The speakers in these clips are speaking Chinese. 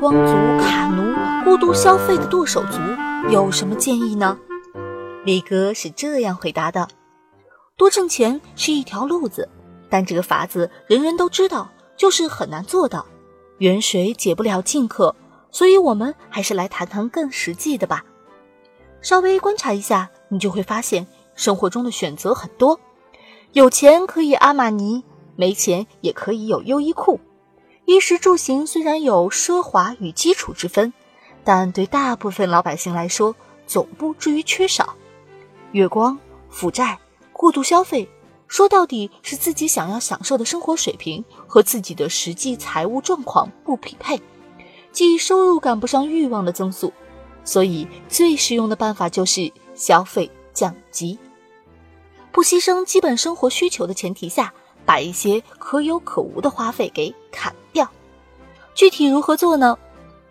光族、卡奴、孤独消费的剁手族有什么建议呢？李哥是这样回答的：多挣钱是一条路子，但这个法子人人都知道，就是很难做到。远水解不了近渴，所以我们还是来谈谈更实际的吧。稍微观察一下，你就会发现生活中的选择很多。有钱可以阿玛尼，没钱也可以有优衣库。衣食住行虽然有奢华与基础之分，但对大部分老百姓来说，总不至于缺少。月光、负债、过度消费，说到底是自己想要享受的生活水平和自己的实际财务状况不匹配，即收入赶不上欲望的增速。所以，最实用的办法就是消费降级。不牺牲基本生活需求的前提下，把一些可有可无的花费给砍掉。具体如何做呢？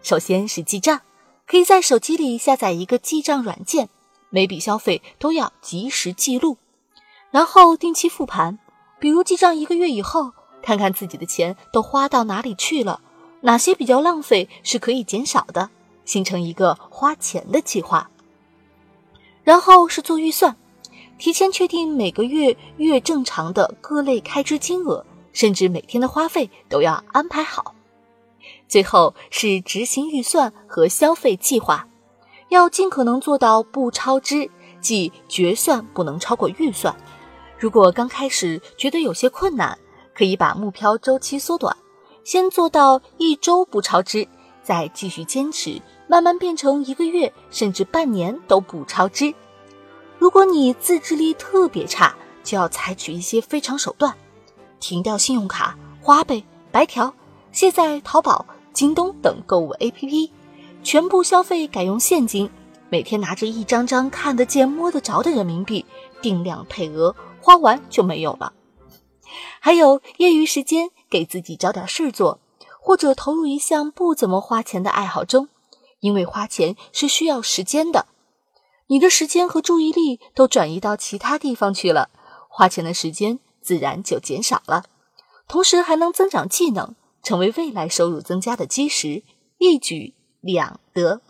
首先是记账，可以在手机里下载一个记账软件，每笔消费都要及时记录，然后定期复盘。比如记账一个月以后，看看自己的钱都花到哪里去了，哪些比较浪费是可以减少的，形成一个花钱的计划。然后是做预算。提前确定每个月月正常的各类开支金额，甚至每天的花费都要安排好。最后是执行预算和消费计划，要尽可能做到不超支，即决算不能超过预算。如果刚开始觉得有些困难，可以把目标周期缩短，先做到一周不超支，再继续坚持，慢慢变成一个月甚至半年都不超支。如果你自制力特别差，就要采取一些非常手段，停掉信用卡、花呗、白条，卸载淘宝、京东等购物 APP，全部消费改用现金，每天拿着一张张看得见、摸得着的人民币，定量配额，花完就没有了。还有业余时间，给自己找点事儿做，或者投入一项不怎么花钱的爱好中，因为花钱是需要时间的。你的时间和注意力都转移到其他地方去了，花钱的时间自然就减少了，同时还能增长技能，成为未来收入增加的基石，一举两得。